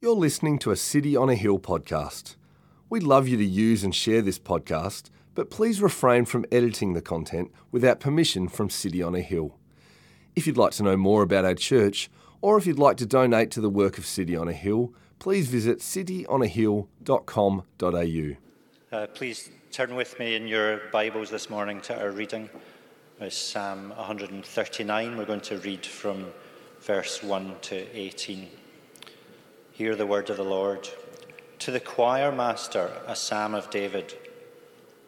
You're listening to a City on a Hill podcast. We'd love you to use and share this podcast, but please refrain from editing the content without permission from City on a Hill. If you'd like to know more about our church, or if you'd like to donate to the work of City on a Hill, please visit cityonahill.com.au. Uh, please turn with me in your Bibles this morning to our reading. It's Psalm 139. We're going to read from verse 1 to 18. Hear the word of the Lord. To the choir master, a psalm of David.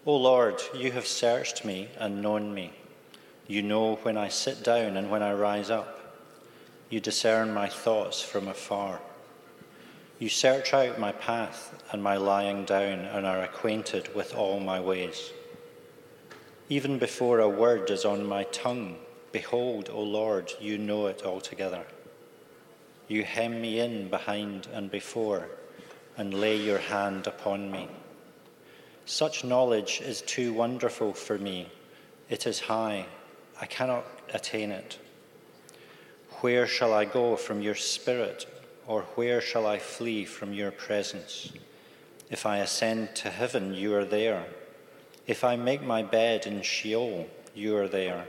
O Lord, you have searched me and known me. You know when I sit down and when I rise up. You discern my thoughts from afar. You search out my path and my lying down and are acquainted with all my ways. Even before a word is on my tongue, behold, O Lord, you know it altogether. You hem me in behind and before, and lay your hand upon me. Such knowledge is too wonderful for me. It is high. I cannot attain it. Where shall I go from your spirit, or where shall I flee from your presence? If I ascend to heaven, you are there. If I make my bed in Sheol, you are there.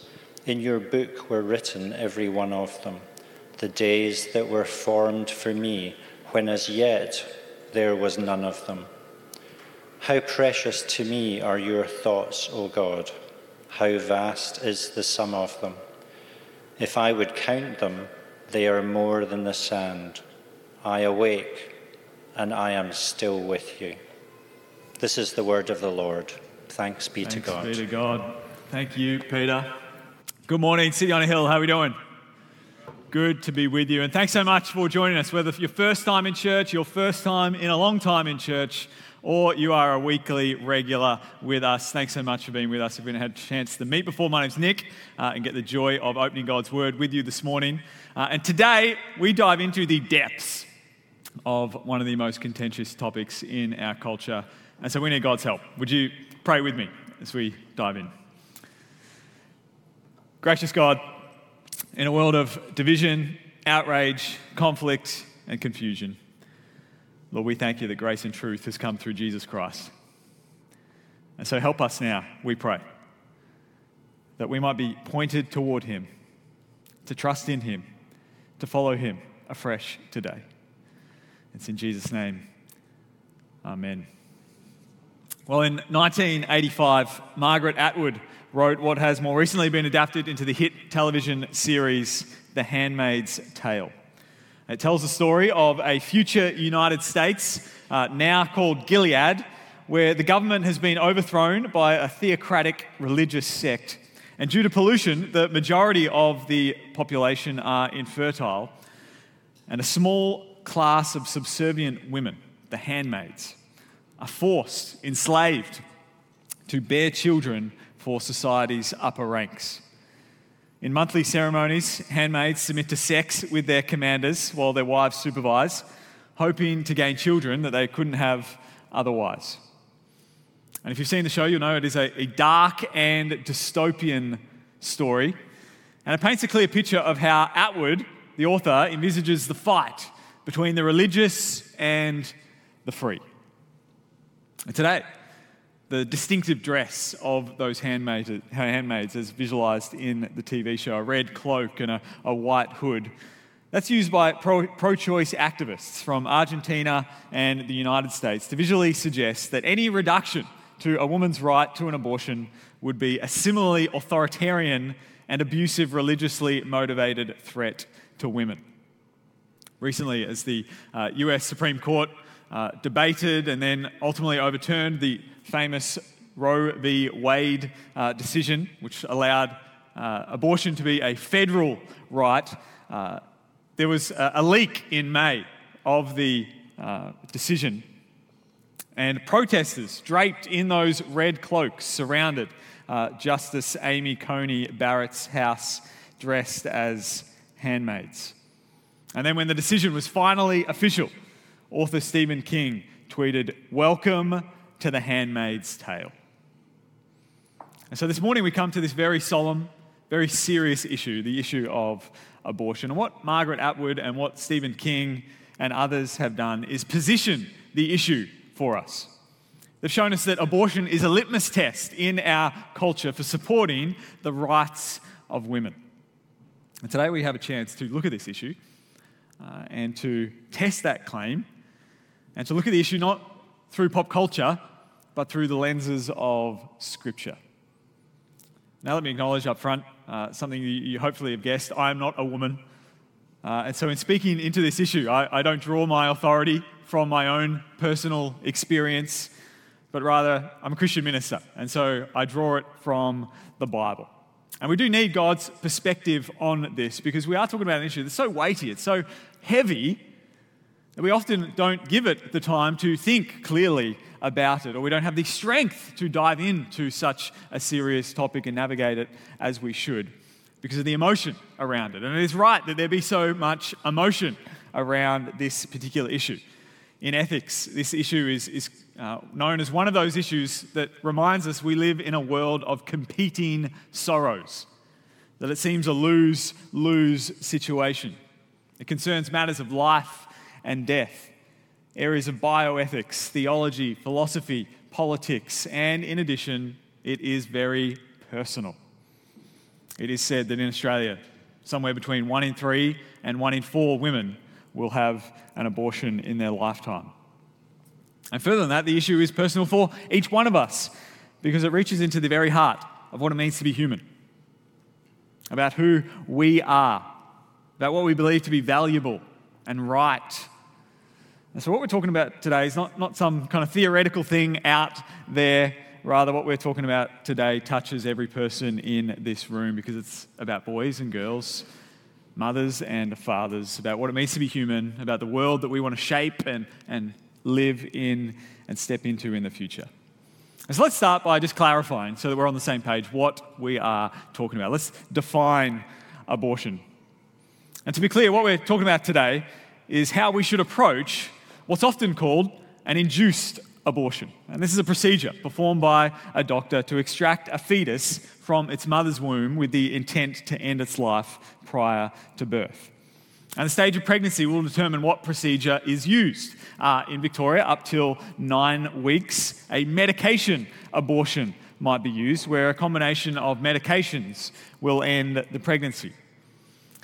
In your book were written, every one of them, the days that were formed for me, when as yet there was none of them. How precious to me are your thoughts, O God! How vast is the sum of them! If I would count them, they are more than the sand. I awake, and I am still with you. This is the word of the Lord. Thanks be Thanks to God. be to God. Thank you, Peter. Good morning, City on a Hill. How are we doing? Good to be with you. And thanks so much for joining us. Whether your first time in church, your first time in a long time in church, or you are a weekly regular with us, thanks so much for being with us. If we haven't had a chance to meet before, my name's Nick uh, and get the joy of opening God's Word with you this morning. Uh, and today we dive into the depths of one of the most contentious topics in our culture. And so we need God's help. Would you pray with me as we dive in? Gracious God, in a world of division, outrage, conflict, and confusion, Lord, we thank you that grace and truth has come through Jesus Christ. And so help us now, we pray, that we might be pointed toward him, to trust in him, to follow him afresh today. It's in Jesus' name. Amen. Well, in 1985, Margaret Atwood wrote what has more recently been adapted into the hit television series The Handmaid's Tale. It tells the story of a future United States, uh, now called Gilead, where the government has been overthrown by a theocratic religious sect. And due to pollution, the majority of the population are infertile, and a small class of subservient women, the handmaids, are forced, enslaved, to bear children for society's upper ranks. In monthly ceremonies, handmaids submit to sex with their commanders while their wives supervise, hoping to gain children that they couldn't have otherwise. And if you've seen the show, you'll know it is a, a dark and dystopian story. And it paints a clear picture of how Atwood, the author, envisages the fight between the religious and the free. And today, the distinctive dress of those handmaids, handmaids as visualized in the TV show a red cloak and a, a white hood That's used by pro choice activists from Argentina and the United States to visually suggest that any reduction to a woman's right to an abortion would be a similarly authoritarian and abusive, religiously motivated threat to women. Recently, as the uh, US Supreme Court uh, debated and then ultimately overturned the famous Roe v. Wade uh, decision, which allowed uh, abortion to be a federal right, uh, there was a, a, leak in May of the uh, decision. And protesters draped in those red cloaks surrounded uh, Justice Amy Coney Barrett's house dressed as handmaids. And then, when the decision was finally official, author Stephen King tweeted, Welcome to the Handmaid's Tale. And so this morning we come to this very solemn, very serious issue the issue of abortion. And what Margaret Atwood and what Stephen King and others have done is position the issue for us. They've shown us that abortion is a litmus test in our culture for supporting the rights of women. And today we have a chance to look at this issue uh, and to test that claim and to look at the issue not through pop culture, but through the lenses of Scripture. Now, let me acknowledge up front uh, something you hopefully have guessed I am not a woman. Uh, and so, in speaking into this issue, I, I don't draw my authority from my own personal experience but rather I'm a Christian minister, and so I draw it from the Bible. And we do need God's perspective on this because we are talking about an issue that's so weighty, it's so heavy, we often don't give it the time to think clearly about it, or we don't have the strength to dive into such a serious topic and navigate it as we should because of the emotion around it. And it is right that there be so much emotion around this particular issue. In ethics, this issue is, is uh, known as one of those issues that reminds us we live in a world of competing sorrows, that it seems a lose lose situation. It concerns matters of life and death, areas of bioethics, theology, philosophy, politics, and in addition, it is very personal. It is said that in Australia, somewhere between one in three and one in four women will have an abortion in their lifetime. And further than that, the issue is personal for each one of us because it reaches into the very heart of what it means to be human, about who we are, about what we believe to be valuable and right. And so, what we're talking about today is not, not some kind of theoretical thing out there. Rather, what we're talking about today touches every person in this room because it's about boys and girls, mothers and fathers, about what it means to be human, about the world that we want to shape and, and live in and step into in the future. And so let's start by just clarifying so that we're on the same page what we are talking about. Let's define abortion. And to be clear, what we're talking about today is how we should approach what's often called an induced abortion. And this is a procedure performed by a doctor to extract a fetus from its mother's womb with the intent to end its life prior to birth. And the stage of pregnancy will determine what procedure is used. Uh, in Victoria, up till nine weeks, a medication abortion might be used, where a combination of medications will end the pregnancy.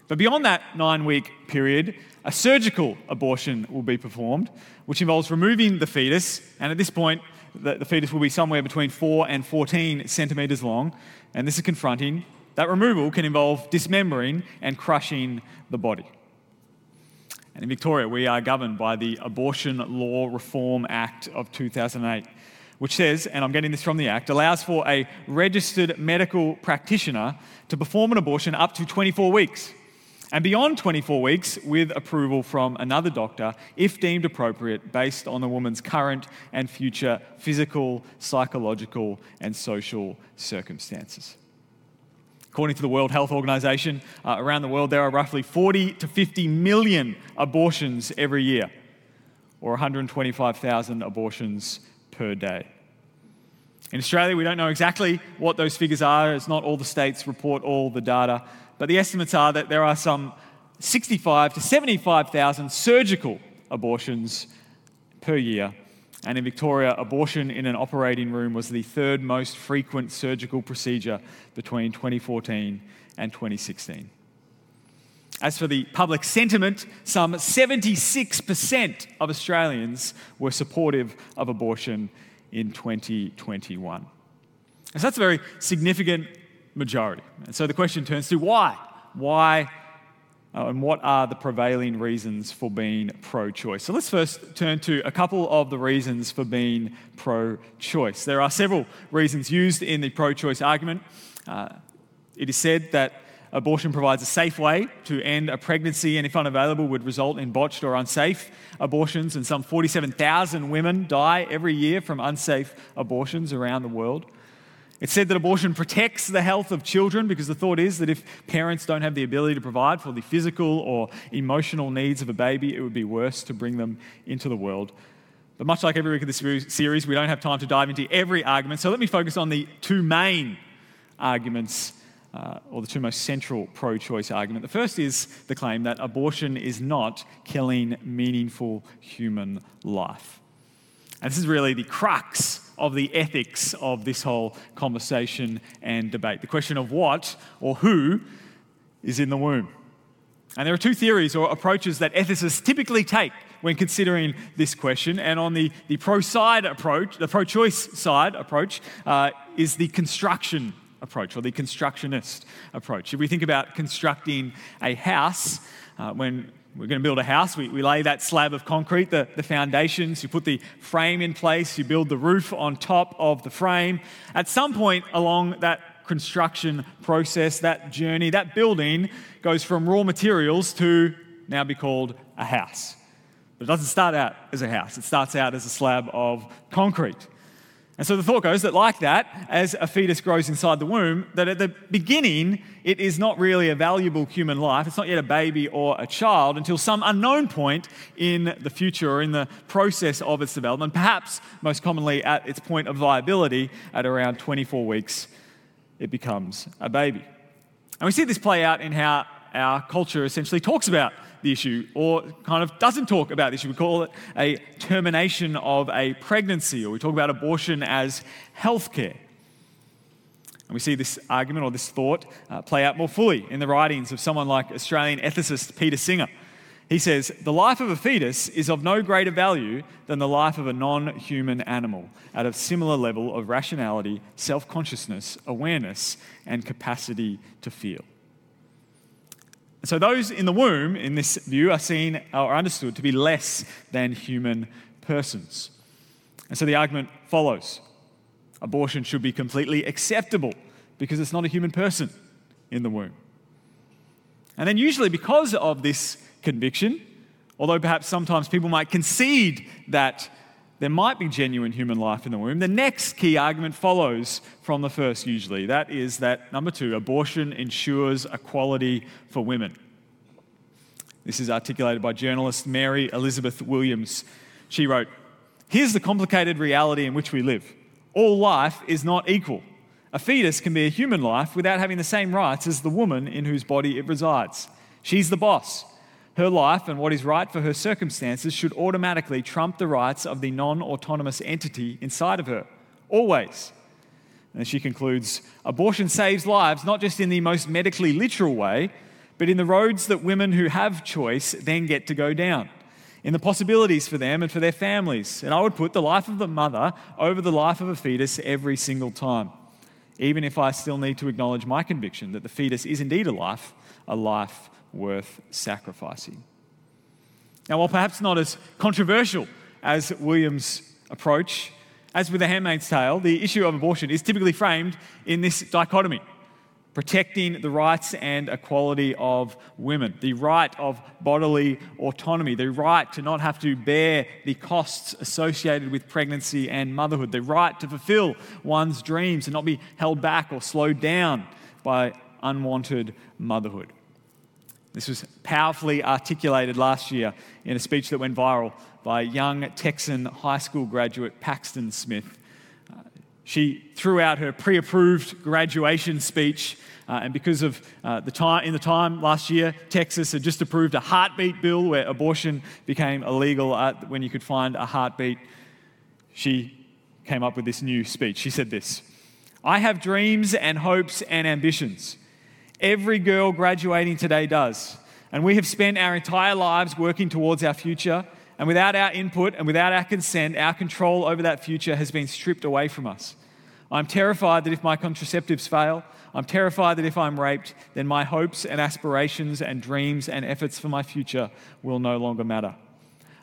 But beyond that nine week period, a surgical abortion will be performed, which involves removing the fetus, and at this point, the, the fetus will be somewhere between 4 and 14 centimetres long, and this is confronting. That removal can involve dismembering and crushing the body. And in Victoria, we are governed by the Abortion Law Reform Act of 2008, which says, and I'm getting this from the Act, allows for a registered medical practitioner to perform an abortion up to 24 weeks. And beyond 24 weeks, with approval from another doctor, if deemed appropriate, based on the woman's current and future physical, psychological, and social circumstances. According to the World Health Organization, uh, around the world there are roughly 40 to 50 million abortions every year, or 125,000 abortions per day. In Australia, we don't know exactly what those figures are, as not all the states report all the data, but the estimates are that there are some 65 to 75,000 surgical abortions per year and in Victoria, abortion in an operating room was the third most frequent surgical procedure between 2014 and 2016. As for the public sentiment, some 76% of Australians were supportive of abortion in 2021. And so that's a very significant majority. And so the question turns to why? Why uh, and what are the prevailing reasons for being pro choice? So let's first turn to a couple of the reasons for being pro choice. There are several reasons used in the pro choice argument. Uh, it is said that abortion provides a safe way to end a pregnancy and, if unavailable, would result in botched or unsafe abortions. And some 47,000 women die every year from unsafe abortions around the world. It's said that abortion protects the health of children because the thought is that if parents don't have the ability to provide for the physical or emotional needs of a baby, it would be worse to bring them into the world. But much like every week of this series, we don't have time to dive into every argument. So let me focus on the two main arguments, uh, or the two most central pro choice argument. The first is the claim that abortion is not killing meaningful human life. And this is really the crux of the ethics of this whole conversation and debate. The question of what or who is in the womb. And there are two theories or approaches that ethicists typically take when considering this question. And on the, the pro side approach, the pro choice side approach, uh, is the construction approach or the constructionist approach. If we think about constructing a house, uh, when we're going to build a house. We, we lay that slab of concrete, the, the foundations, you put the frame in place, you build the roof on top of the frame. At some point along that construction process, that journey, that building goes from raw materials to now be called a house. But it doesn't start out as a house, it starts out as a slab of concrete. And so the thought goes that, like that, as a fetus grows inside the womb, that at the beginning, it is not really a valuable human life. It's not yet a baby or a child until some unknown point in the future or in the process of its development, perhaps most commonly at its point of viability at around 24 weeks, it becomes a baby. And we see this play out in how our culture essentially talks about the issue or kind of doesn't talk about the issue. We call it a termination of a pregnancy, or we talk about abortion as healthcare. And we see this argument or this thought uh, play out more fully in the writings of someone like Australian ethicist Peter Singer. He says, The life of a fetus is of no greater value than the life of a non human animal at a similar level of rationality, self consciousness, awareness, and capacity to feel. So those in the womb, in this view, are seen or understood to be less than human persons. And so the argument follows abortion should be completely acceptable because it's not a human person in the womb. And then, usually, because of this conviction, although perhaps sometimes people might concede that there might be genuine human life in the womb. The next key argument follows from the first, usually. That is that, number two, abortion ensures equality for women. This is articulated by journalist Mary Elizabeth Williams. She wrote Here's the complicated reality in which we live all life is not equal. A fetus can be a human life without having the same rights as the woman in whose body it resides. She's the boss. Her life and what is right for her circumstances should automatically trump the rights of the non autonomous entity inside of her. Always. And she concludes abortion saves lives not just in the most medically literal way, but in the roads that women who have choice then get to go down, in the possibilities for them and for their families. And I would put the life of the mother over the life of a fetus every single time, even if I still need to acknowledge my conviction that the fetus is indeed a life, a life worth sacrificing. Now, while perhaps not as controversial as Williams' approach, as with the Handmaid's Tale, the issue of abortion is typically framed in this dichotomy protecting the rights and equality of women, the right of bodily autonomy, the right to not have to bear the costs associated with pregnancy and motherhood, the right to fulfill one's dreams and not be held back or slowed down by unwanted motherhood. This was powerfully articulated last year in a speech that went viral by young Texan high school graduate Paxton Smith. Uh, she threw out her pre approved graduation speech, uh, and because of uh, the time, in the time last year, Texas had just approved a heartbeat bill where abortion became illegal when you could find a heartbeat. She came up with this new speech. She said this I have dreams and hopes and ambitions. Every girl graduating today does. And we have spent our entire lives working towards our future. And without our input and without our consent, our control over that future has been stripped away from us. I'm terrified that if my contraceptives fail, I'm terrified that if I'm raped, then my hopes and aspirations and dreams and efforts for my future will no longer matter.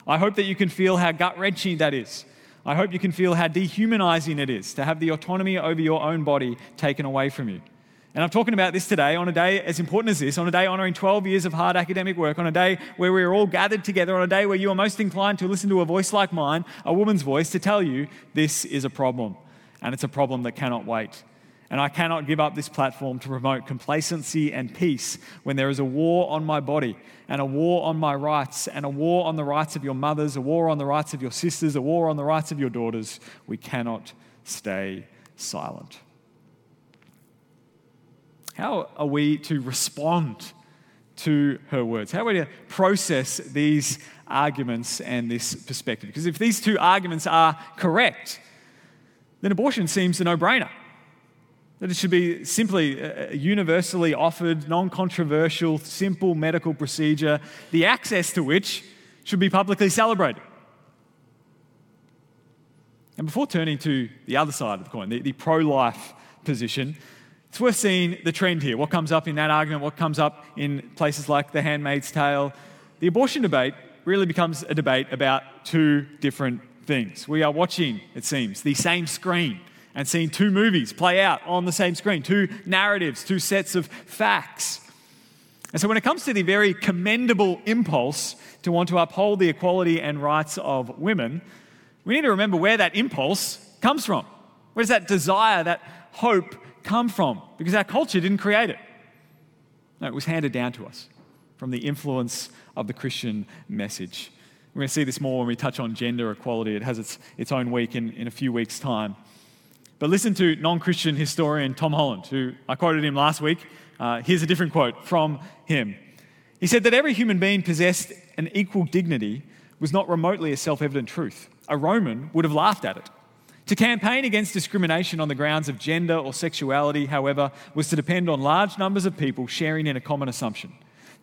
I hope that you can feel how gut wrenching that is. I hope you can feel how dehumanizing it is to have the autonomy over your own body taken away from you. And I'm talking about this today on a day as important as this, on a day honoring 12 years of hard academic work, on a day where we are all gathered together, on a day where you are most inclined to listen to a voice like mine, a woman's voice, to tell you this is a problem. And it's a problem that cannot wait. And I cannot give up this platform to promote complacency and peace when there is a war on my body and a war on my rights and a war on the rights of your mothers, a war on the rights of your sisters, a war on the rights of your daughters. We cannot stay silent. How are we to respond to her words? How are we to process these arguments and this perspective? Because if these two arguments are correct, then abortion seems a no brainer. That it should be simply a universally offered, non controversial, simple medical procedure, the access to which should be publicly celebrated. And before turning to the other side of the coin, the, the pro life position, it's worth seeing the trend here. What comes up in that argument, what comes up in places like The Handmaid's Tale. The abortion debate really becomes a debate about two different things. We are watching, it seems, the same screen and seeing two movies play out on the same screen, two narratives, two sets of facts. And so, when it comes to the very commendable impulse to want to uphold the equality and rights of women, we need to remember where that impulse comes from. Where does that desire, that hope come from? Because our culture didn't create it. No, it was handed down to us from the influence of the Christian message. We're going to see this more when we touch on gender equality. It has its, its own week in, in a few weeks' time. But listen to non Christian historian Tom Holland, who I quoted him last week. Uh, here's a different quote from him. He said that every human being possessed an equal dignity was not remotely a self evident truth. A Roman would have laughed at it. To campaign against discrimination on the grounds of gender or sexuality, however, was to depend on large numbers of people sharing in a common assumption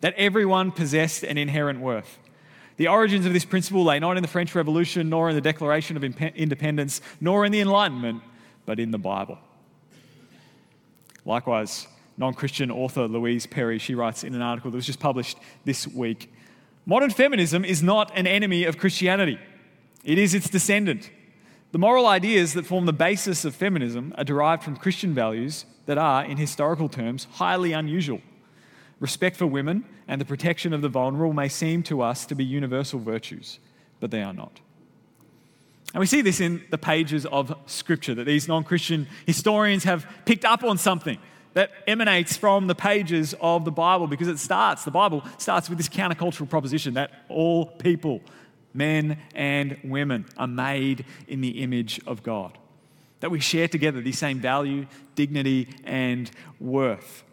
that everyone possessed an inherent worth. The origins of this principle lay not in the French Revolution, nor in the Declaration of Independence, nor in the Enlightenment, but in the Bible. Likewise, non Christian author Louise Perry, she writes in an article that was just published this week Modern feminism is not an enemy of Christianity, it is its descendant. The moral ideas that form the basis of feminism are derived from Christian values that are, in historical terms, highly unusual. Respect for women and the protection of the vulnerable may seem to us to be universal virtues, but they are not. And we see this in the pages of Scripture, that these non Christian historians have picked up on something that emanates from the pages of the Bible because it starts, the Bible starts with this countercultural proposition that all people men and women, are made in the image of God. That we share together the same value, dignity, and worth.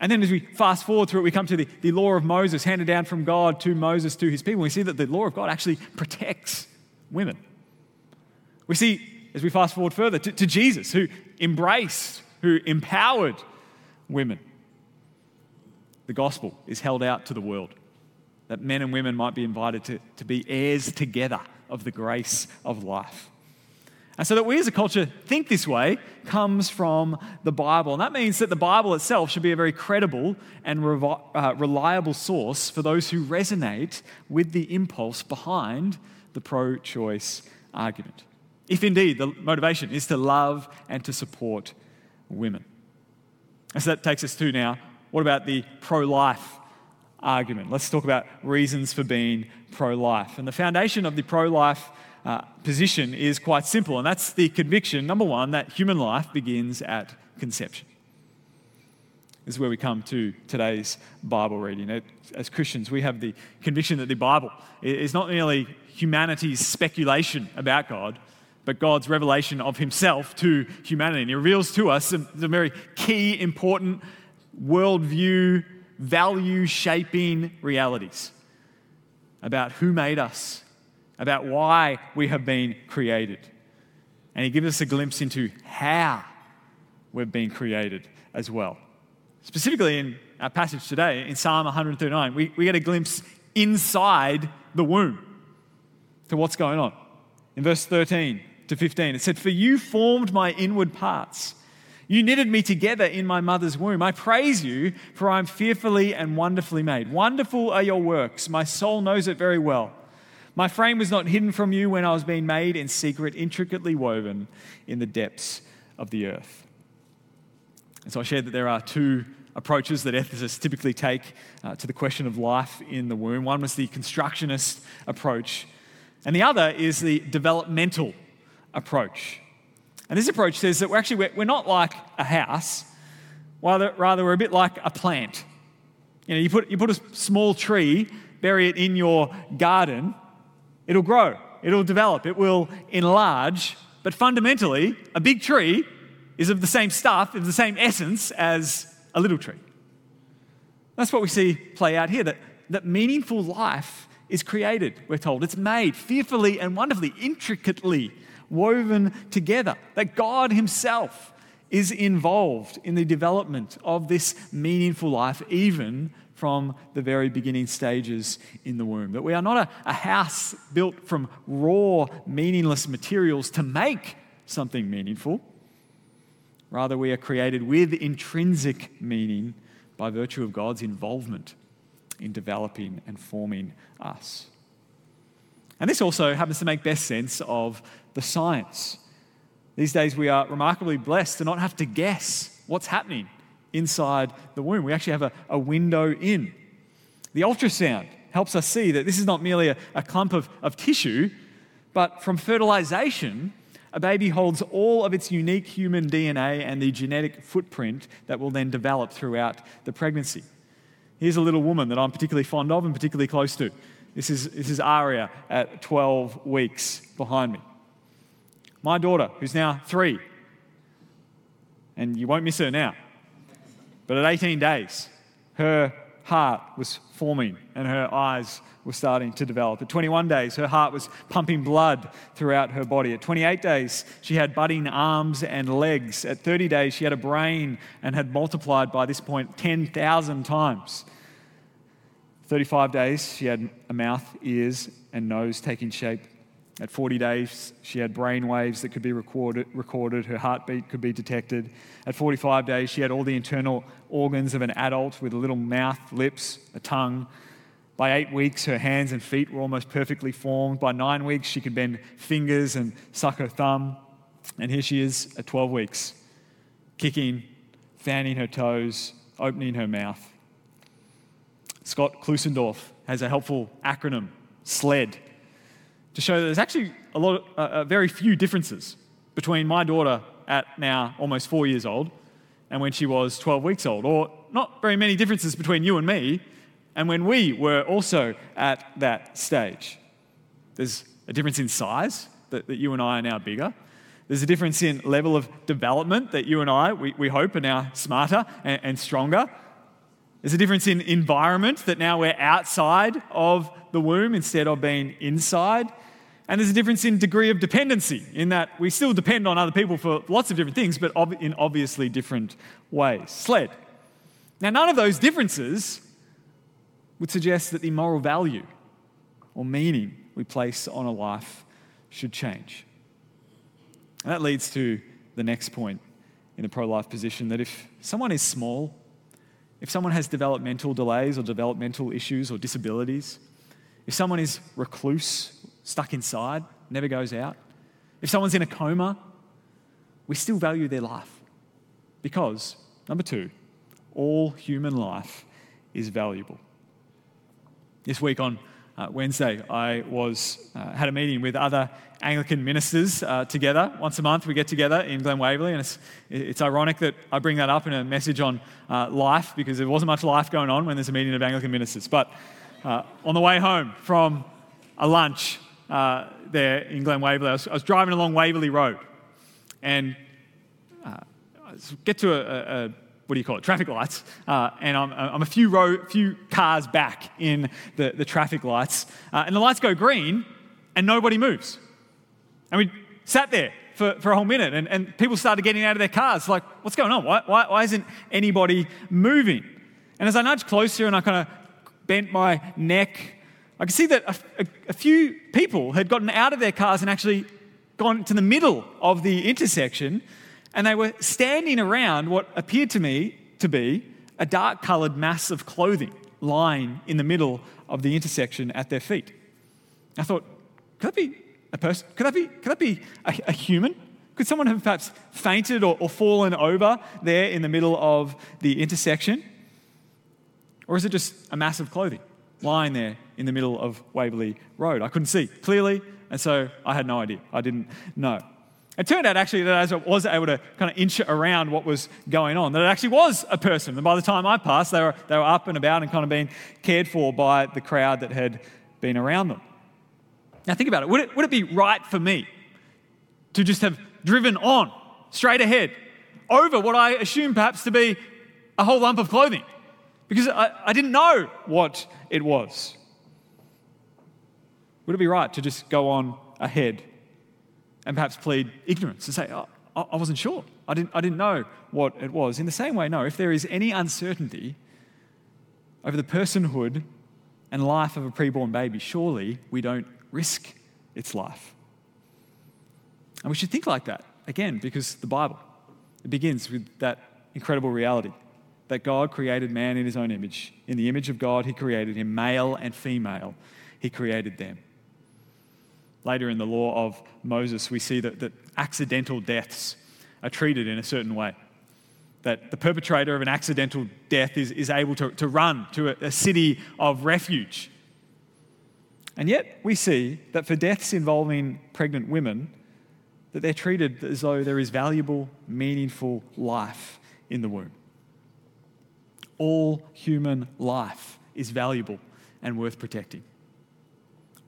And then as we fast forward through it, we come to the, the law of Moses, handed down from God to Moses to his people. We see that the law of God actually protects women. We see, as we fast forward further, to, to Jesus, who embraced, who empowered women. The gospel is held out to the world that men and women might be invited to, to be heirs together of the grace of life. And so that we as a culture think this way comes from the Bible. And that means that the Bible itself should be a very credible and revi- uh, reliable source for those who resonate with the impulse behind the pro choice argument. If indeed the motivation is to love and to support women. And so that takes us to now what about the pro life argument. Let's talk about reasons for being pro life. And the foundation of the pro life uh, position is quite simple, and that's the conviction, number one, that human life begins at conception. This is where we come to today's Bible reading. As Christians, we have the conviction that the Bible is not merely humanity's speculation about God, but God's revelation of Himself to humanity. And He reveals to us some very key, important worldview value shaping realities about who made us, about why we have been created. And he gives us a glimpse into how we've been created as well. Specifically in our passage today in Psalm 139, we, we get a glimpse inside the womb to what's going on. In verse 13 to 15, it said, For you formed my inward parts. You knitted me together in my mother's womb. I praise you, for I am fearfully and wonderfully made. Wonderful are your works. My soul knows it very well. My frame was not hidden from you when I was being made in secret, intricately woven in the depths of the earth. And so I shared that there are two approaches that ethicists typically take uh, to the question of life in the womb. One was the constructionist approach, and the other is the developmental approach. And this approach says that we're actually we're not like a house, rather, we're a bit like a plant. You know, you put, you put a small tree, bury it in your garden, it'll grow, it'll develop, it will enlarge, but fundamentally, a big tree is of the same stuff, of the same essence as a little tree. That's what we see play out here that, that meaningful life is created, we're told. It's made fearfully and wonderfully, intricately woven together. That God Himself is involved in the development of this meaningful life, even from the very beginning stages in the womb. That we are not a, a house built from raw, meaningless materials to make something meaningful. Rather, we are created with intrinsic meaning by virtue of God's involvement in developing and forming us. And this also happens to make best sense of the science. These days, we are remarkably blessed to not have to guess what's happening inside the womb. We actually have a, a window in. The ultrasound helps us see that this is not merely a, a clump of, of tissue, but from fertilization, a baby holds all of its unique human DNA and the genetic footprint that will then develop throughout the pregnancy. Here's a little woman that I'm particularly fond of and particularly close to. This is, this is Aria at 12 weeks behind me. My daughter, who's now three, and you won't miss her now, but at 18 days, her heart was forming and her eyes were starting to develop. At 21 days, her heart was pumping blood throughout her body. At 28 days, she had budding arms and legs. At 30 days, she had a brain and had multiplied by this point 10,000 times. 35 days, she had a mouth, ears, and nose taking shape. At 40 days, she had brain waves that could be recorded, recorded, her heartbeat could be detected. At 45 days, she had all the internal organs of an adult with a little mouth, lips, a tongue. By eight weeks, her hands and feet were almost perfectly formed. By nine weeks, she could bend fingers and suck her thumb. And here she is at 12 weeks, kicking, fanning her toes, opening her mouth. Scott Klusendorf has a helpful acronym, SLED to show that there's actually a lot, of, uh, uh, very few differences between my daughter at now almost four years old and when she was 12 weeks old, or not very many differences between you and me and when we were also at that stage. There's a difference in size, that, that you and I are now bigger. There's a difference in level of development that you and I, we, we hope, are now smarter and, and stronger. There's a difference in environment that now we're outside of the womb instead of being inside. And there's a difference in degree of dependency, in that we still depend on other people for lots of different things, but in obviously different ways. SLED. Now, none of those differences would suggest that the moral value or meaning we place on a life should change. And that leads to the next point in the pro life position that if someone is small, if someone has developmental delays or developmental issues or disabilities, if someone is recluse, stuck inside, never goes out, if someone's in a coma, we still value their life. Because, number two, all human life is valuable. This week on uh, Wednesday, I was uh, had a meeting with other Anglican ministers uh, together. Once a month, we get together in Glen Waverley, and it's, it's ironic that I bring that up in a message on uh, life because there wasn't much life going on when there's a meeting of Anglican ministers. But uh, on the way home from a lunch uh, there in Glen Waverley, I was, I was, driving along Waverley Road, and I get to a, a what do you call it, traffic lights, uh, and I'm, I'm, a few, row, few cars back in the, the traffic lights, uh, and the lights go green, and nobody moves. And we sat there for, for a whole minute, and, and people started getting out of their cars, like, what's going on? Why, why, why isn't anybody moving? And as I nudged closer and I kind of bent my neck, I could see that a, a, a few people had gotten out of their cars and actually gone to the middle of the intersection and they were standing around what appeared to me to be a dark coloured mass of clothing lying in the middle of the intersection at their feet. I thought, could that be a person? Could that be, could that be a, a human? Could someone have perhaps fainted or, or fallen over there in the middle of the intersection? Or is it just a mass of clothing lying there in the middle of Waverley Road? I couldn't see clearly, and so I had no idea. I didn't know. It turned out actually that as I was able to kind of inch around what was going on, that it actually was a person. And by the time I passed, they were, they were up and about and kind of being cared for by the crowd that had been around them. Now, think about it. Would it, would it be right for me to just have driven on straight ahead over what I assume perhaps to be a whole lump of clothing? Because I, I didn't know what it was. Would it be right to just go on ahead and perhaps plead ignorance and say, oh, I wasn't sure. I didn't, I didn't know what it was. In the same way, no, if there is any uncertainty over the personhood and life of a preborn baby, surely we don't risk its life. And we should think like that, again, because the Bible, it begins with that incredible reality that God created man in his own image. In the image of God, he created him, male and female, he created them. Later in the law of Moses, we see that, that accidental deaths are treated in a certain way. That the perpetrator of an accidental death is, is able to, to run to a, a city of refuge. And yet, we see that for deaths involving pregnant women, that they're treated as though there is valuable, meaningful life in the womb. All human life is valuable and worth protecting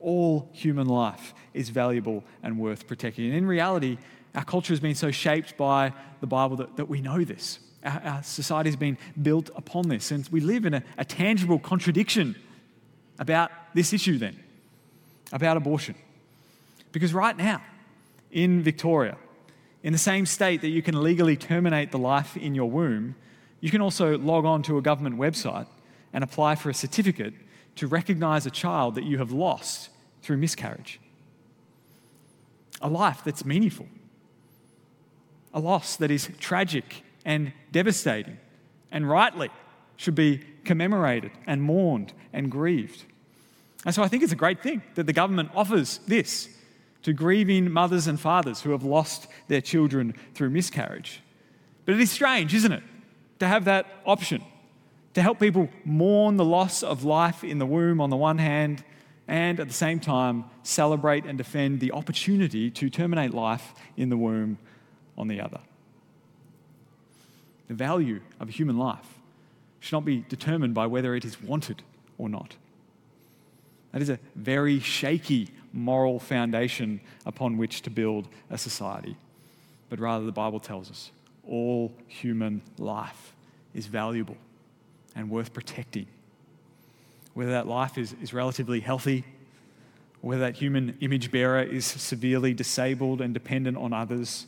all human life is valuable and worth protecting. And in reality, our culture has been so shaped by the Bible that, that we know this. Our, our society has been built upon this. And we live in a, a tangible contradiction about this issue, then, about abortion. Because right now, in Victoria, in the same state that you can legally terminate the life in your womb, you can also log on to a government website and apply for a certificate to recognize a child that you have lost through miscarriage. A life that's meaningful. A loss that is tragic and devastating and rightly should be commemorated and mourned and grieved. And so I think it's a great thing that the government offers this to grieving mothers and fathers who have lost their children through miscarriage. But it is strange, isn't it, to have that option to help people mourn the loss of life in the womb on the one hand and at the same time celebrate and defend the opportunity to terminate life in the womb on the other. The value of a human life should not be determined by whether it is wanted or not. That is a very shaky moral foundation upon which to build a society. But rather, the Bible tells us all human life is valuable and worth protecting whether that life is, is relatively healthy, whether that human image bearer is severely disabled and dependent on others,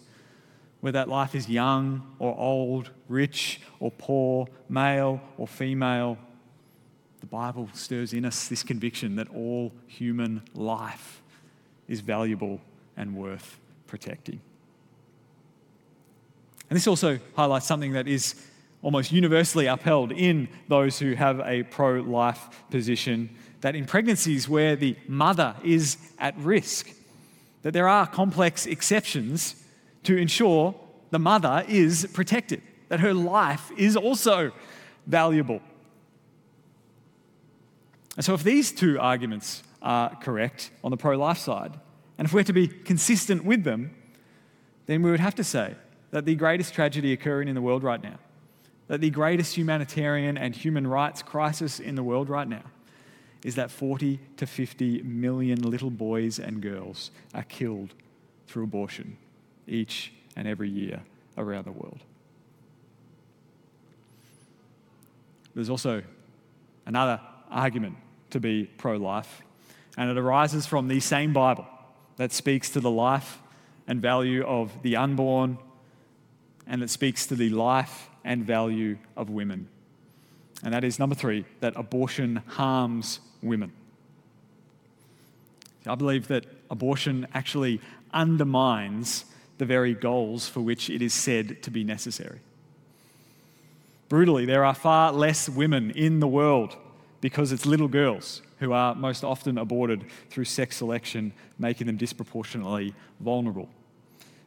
whether that life is young or old, rich or poor, male or female. The Bible stirs in us this conviction that all human life is valuable and worth protecting. And this also highlights something that is almost universally upheld in those who have a pro life position that in pregnancies where the mother is at risk, that there are complex exceptions to ensure the mother is protected, that her life is also valuable. And so, if these two arguments are correct on the pro life side, and if we're to be consistent with them, then we would have to say that the greatest tragedy occurring in the world right now that the greatest humanitarian and human rights crisis in the world right now is that 40 to 50 million little boys and girls are killed through abortion each and every year around the world. There's also another argument to be pro life, and it arises from the same Bible that speaks to the life and value of the unborn and it speaks to the life and value of women. And that is number three, that abortion harms women. I believe that abortion actually undermines the very goals for which it is said to be necessary. Brutally, there are far less women in the world because it's little girls who are most often aborted through sex selection, making them disproportionately vulnerable.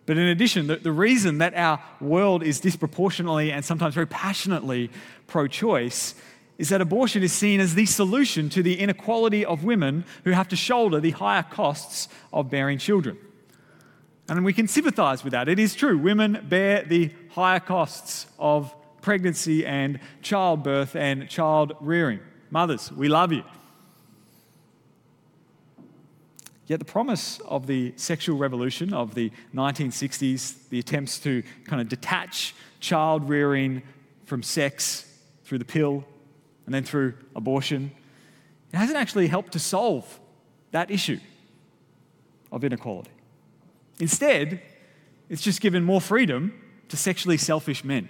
But in addition, the, the reason that our world is disproportionately and sometimes very passionately pro choice is that abortion is seen as the solution to the inequality of women who have to shoulder the higher costs of bearing children. And we can sympathize with that. It is true, women bear the higher costs of pregnancy and childbirth and child rearing. Mothers, we love you. Yet the promise of the sexual revolution of the 1960s, the attempts to kind of detach child rearing from sex through the pill and then through abortion, it hasn't actually helped to solve that issue of inequality. Instead, it's just given more freedom to sexually selfish men.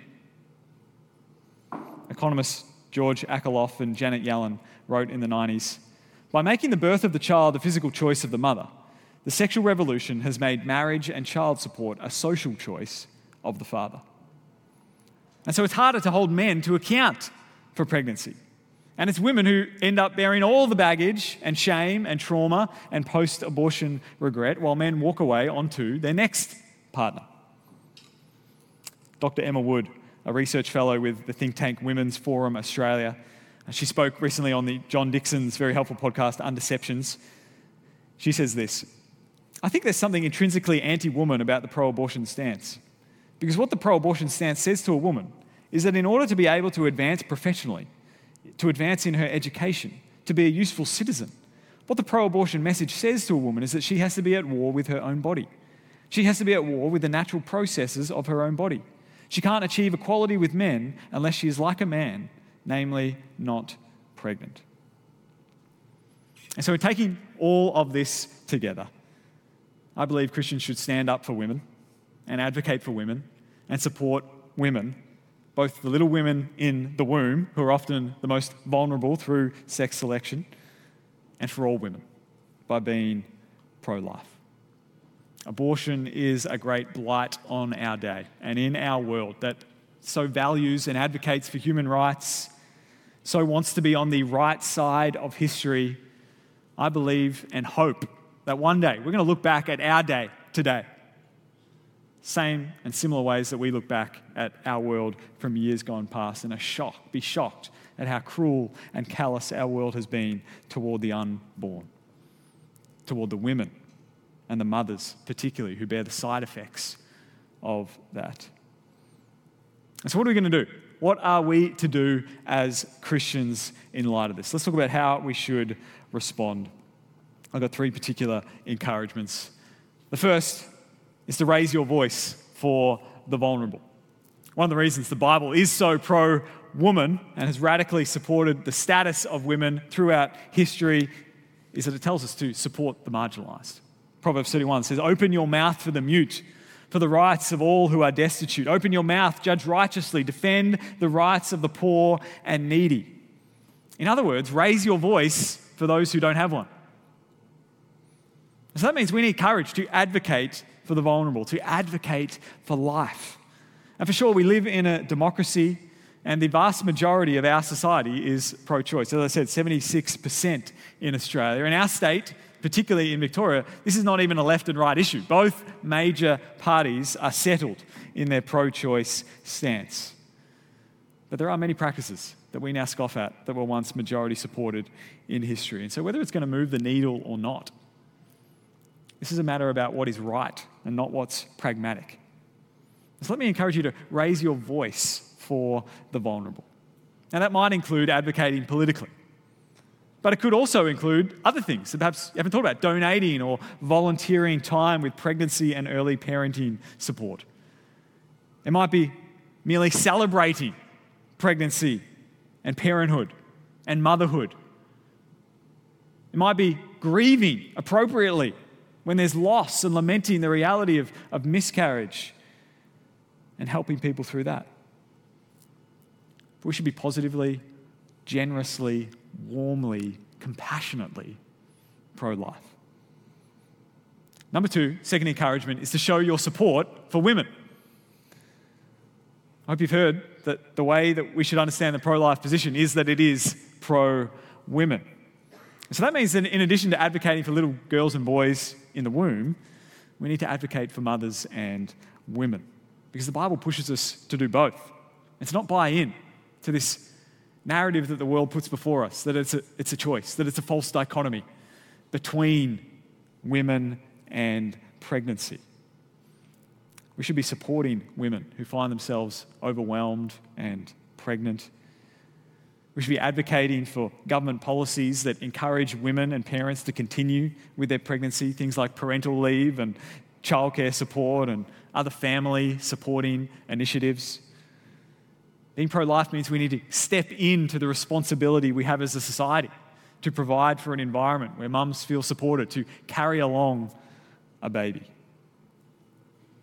Economists George Akerlof and Janet Yellen wrote in the 90s By making the birth of the child a physical choice of the mother, the sexual revolution has made marriage and child support a social choice of the father. And so it's harder to hold men to account for pregnancy. And it's women who end up bearing all the baggage and shame and trauma and post abortion regret while men walk away onto their next partner. Dr. Emma Wood a research fellow with the think tank Women's Forum Australia. She spoke recently on the John Dickson's very helpful podcast, Undeceptions. She says this I think there's something intrinsically anti woman about the pro abortion stance. Because what the pro abortion stance says to a woman is that in order to be able to advance professionally, to advance in her education, to be a useful citizen, what the pro abortion message says to a woman is that she has to be at war with her own body. She has to be at war with the natural processes of her own body. She can't achieve equality with men unless she is like a man, namely, not pregnant. And so, we're taking all of this together, I believe Christians should stand up for women and advocate for women and support women, both the little women in the womb, who are often the most vulnerable through sex selection, and for all women by being pro life. Abortion is a great blight on our day and in our world that so values and advocates for human rights, so wants to be on the right side of history. I believe and hope that one day we're going to look back at our day today, same and similar ways that we look back at our world from years gone past and are be shocked at how cruel and callous our world has been toward the unborn, toward the women and the mothers, particularly, who bear the side effects of that. And so, what are we going to do? What are we to do as Christians in light of this? Let's talk about how we should respond. I've got three particular encouragements. The first is to raise your voice for the vulnerable. One of the reasons the Bible is so pro woman and has radically supported the status of women throughout history is that it tells us to support the marginalized. Proverbs 31 says, Open your mouth for the mute, for the rights of all who are destitute. Open your mouth, judge righteously, defend the rights of the poor and needy. In other words, raise your voice for those who don't have one. So that means we need courage to advocate for the vulnerable, to advocate for life. And for sure, we live in a democracy, and the vast majority of our society is pro choice. As I said, 76% in Australia. In our state, particularly in Victoria, this is not even a left and right issue. Both major parties are settled in their pro choice stance. But there are many practices that we now scoff at that were once majority supported in history. And so, whether it's going to move the needle or not, this is a matter about what is right and not what's pragmatic. So, let me encourage you to raise your voice for the vulnerable. Now, that might include advocating politically. But it could also include other things that perhaps you haven't thought about donating or volunteering time with pregnancy and early parenting support. It might be merely celebrating pregnancy and parenthood and motherhood. It might be grieving appropriately when there's loss and lamenting the reality of, of miscarriage and helping people through that. But we should be positively generously, warmly, compassionately pro life. Number two, second encouragement is to show your support for women. I hope you've heard that the way that we should understand the pro life position is that it is pro women. So that means that in addition to advocating for little girls and boys in the womb, we need to advocate for mothers and women because the Bible pushes us to do both. It's not buy in to this narrative that the world puts before us, that it's a, it's a choice, that it's a false dichotomy between women and pregnancy. We should be supporting women who find themselves overwhelmed and pregnant. We should be advocating for government policies that encourage women and parents to continue with their pregnancy, things like parental leave and childcare support and other family supporting initiatives. Being pro life means we need to step into the responsibility we have as a society to provide for an environment where mums feel supported, to carry along a baby.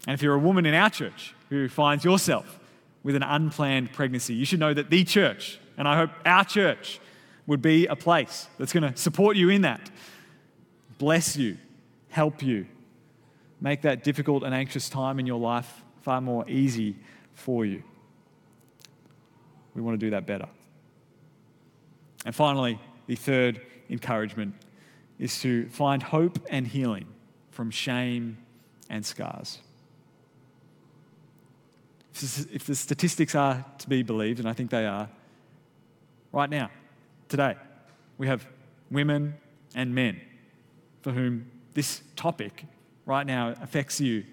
And if you're a woman in our church who finds yourself with an unplanned pregnancy, you should know that the church, and I hope our church, would be a place that's going to support you in that, bless you, help you, make that difficult and anxious time in your life far more easy for you. We want to do that better. And finally, the third encouragement is to find hope and healing from shame and scars. If the statistics are to be believed, and I think they are, right now, today, we have women and men for whom this topic right now affects you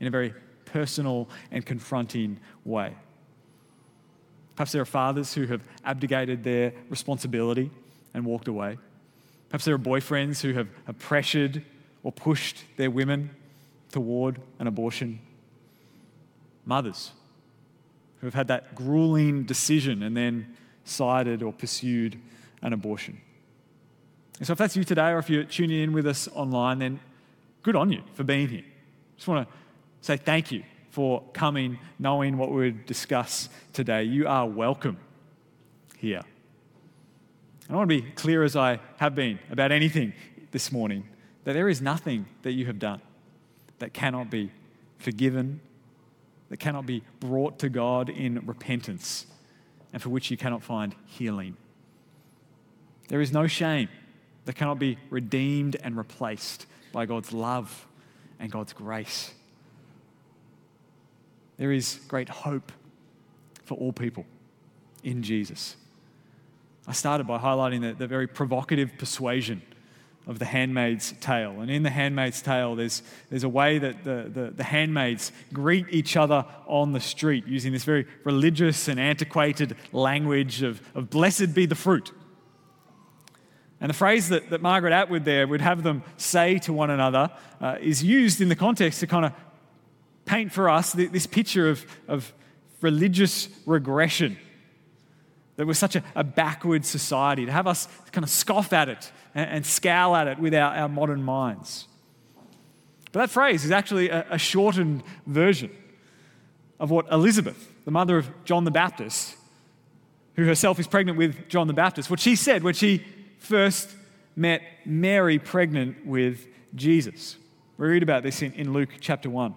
in a very personal and confronting way. Perhaps there are fathers who have abdicated their responsibility and walked away. Perhaps there are boyfriends who have, have pressured or pushed their women toward an abortion. Mothers who have had that grueling decision and then sided or pursued an abortion. And so, if that's you today, or if you're tuning in with us online, then good on you for being here. Just want to say thank you for coming, knowing what we would discuss today. You are welcome here. I want to be clear as I have been about anything this morning that there is nothing that you have done that cannot be forgiven, that cannot be brought to God in repentance, and for which you cannot find healing. There is no shame that cannot be redeemed and replaced by God's love and God's grace. There is great hope for all people in Jesus. I started by highlighting the, the very provocative persuasion of the handmaid's tale. And in the handmaid's tale, there's, there's a way that the, the, the, handmaids greet each other on the street using this very religious and antiquated language of, of blessed be the fruit. And the phrase that, that Margaret Atwood there would have them say to one another uh, is used in the context to kind of paint for us this picture of, of religious regression that we're such a, a backward society, to have us kind of scoff at it and, and scowl at it with our, our modern minds. But that phrase is actually a, a shortened version of what Elizabeth, the mother of John the Baptist, who herself is pregnant with John the Baptist, what she said when she first met Mary pregnant with Jesus. We read about this in, in Luke chapter 1.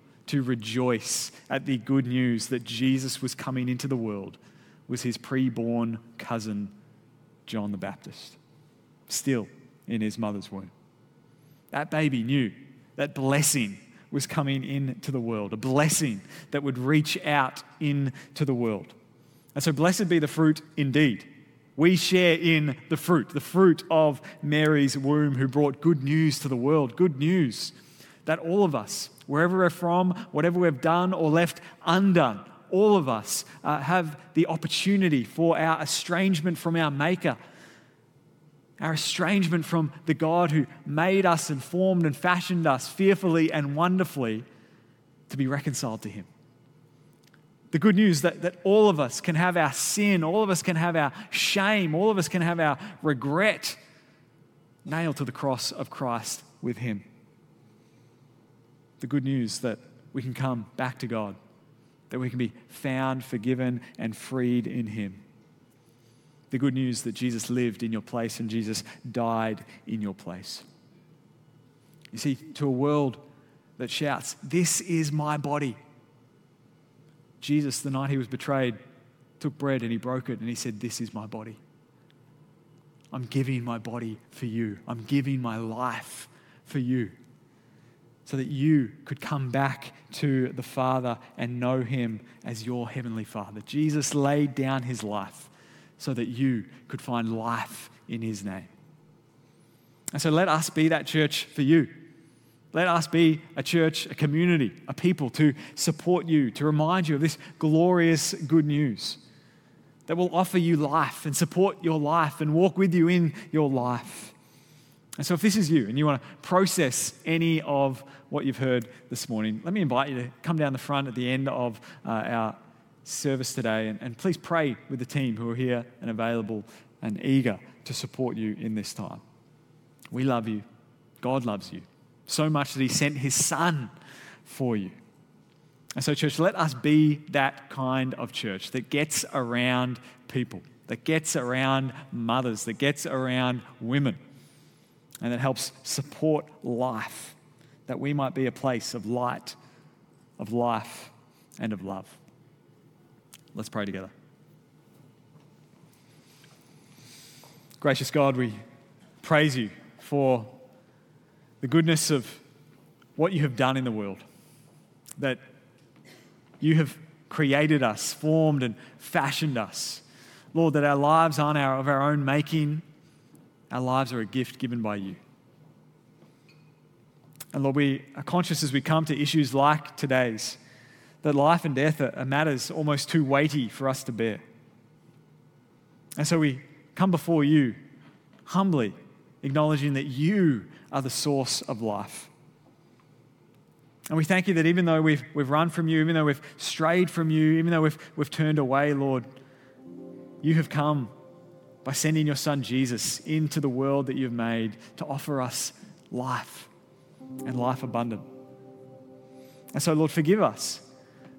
to rejoice at the good news that Jesus was coming into the world was his preborn cousin John the Baptist, still in his mother's womb. That baby knew that blessing was coming into the world, a blessing that would reach out into the world. And so, blessed be the fruit indeed. We share in the fruit, the fruit of Mary's womb, who brought good news to the world. Good news that all of us, wherever we're from, whatever we've done or left undone, all of us uh, have the opportunity for our estrangement from our Maker our estrangement from the God who made us and formed and fashioned us fearfully and wonderfully to be reconciled to Him. The good news that, that all of us can have our sin, all of us can have our shame, all of us can have our regret nailed to the cross of Christ with Him. The good news that we can come back to God, that we can be found, forgiven, and freed in Him. The good news that Jesus lived in your place and Jesus died in your place. You see, to a world that shouts, This is my body Jesus, the night he was betrayed, took bread and he broke it and he said, This is my body. I'm giving my body for you. I'm giving my life for you so that you could come back to the Father and know him as your heavenly Father. Jesus laid down his life so that you could find life in his name. And so let us be that church for you. Let us be a church, a community, a people to support you, to remind you of this glorious good news that will offer you life and support your life and walk with you in your life. And so, if this is you and you want to process any of what you've heard this morning, let me invite you to come down the front at the end of uh, our service today and, and please pray with the team who are here and available and eager to support you in this time. We love you, God loves you so much that he sent his son for you. And so, church, let us be that kind of church that gets around people, that gets around mothers, that gets around women, and that helps support life, that we might be a place of light, of life, and of love. Let's pray together. Gracious God, we praise you for the goodness of what you have done in the world. That you have created us, formed and fashioned us. Lord, that our lives aren't our, of our own making, our lives are a gift given by you. And Lord, we are conscious as we come to issues like today's that life and death are, matters almost too weighty for us to bear. And so we come before you humbly, acknowledging that you are the source of life. And we thank you that even though we've, we've run from you, even though we've strayed from you, even though we've, we've turned away, Lord, you have come by sending your son Jesus into the world that you've made to offer us life and life abundant. And so, Lord, forgive us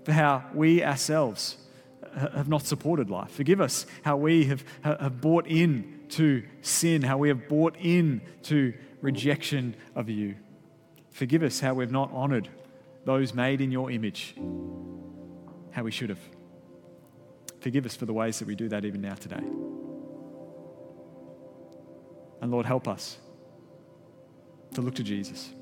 for how we ourselves have not supported life. Forgive us how we have, have bought in to sin, how we have bought in to rejection of you. Forgive us how we've not honored those made in your image, how we should have. Forgive us for the ways that we do that even now today. And Lord, help us to look to Jesus.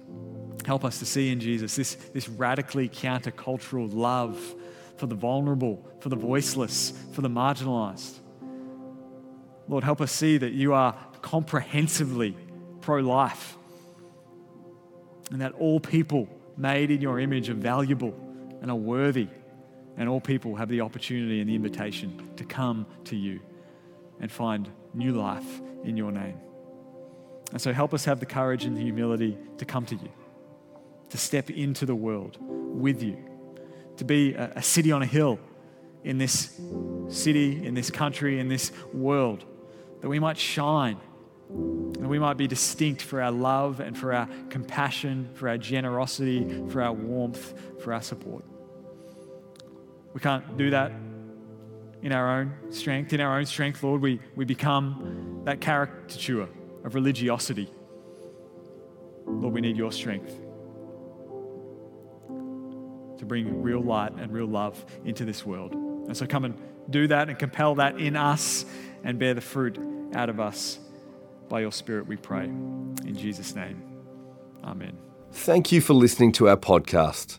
Help us to see in Jesus this, this radically countercultural love for the vulnerable, for the voiceless, for the marginalized. Lord, help us see that you are comprehensively pro life and that all people made in your image are valuable and are worthy, and all people have the opportunity and the invitation to come to you and find new life in your name. And so help us have the courage and the humility to come to you, to step into the world with you, to be a, a city on a hill in this city, in this country, in this world, that we might shine and we might be distinct for our love and for our compassion, for our generosity, for our warmth, for our support. We can't do that in our own strength. In our own strength, Lord, we, we become that caricature of religiosity. Lord, we need your strength to bring real light and real love into this world. And so come and do that and compel that in us and bear the fruit out of us by your Spirit, we pray. In Jesus' name, Amen. Thank you for listening to our podcast.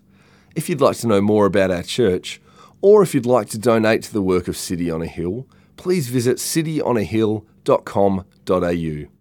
If you'd like to know more about our church, or if you'd like to donate to the work of City on a Hill, please visit cityonahill.com.au.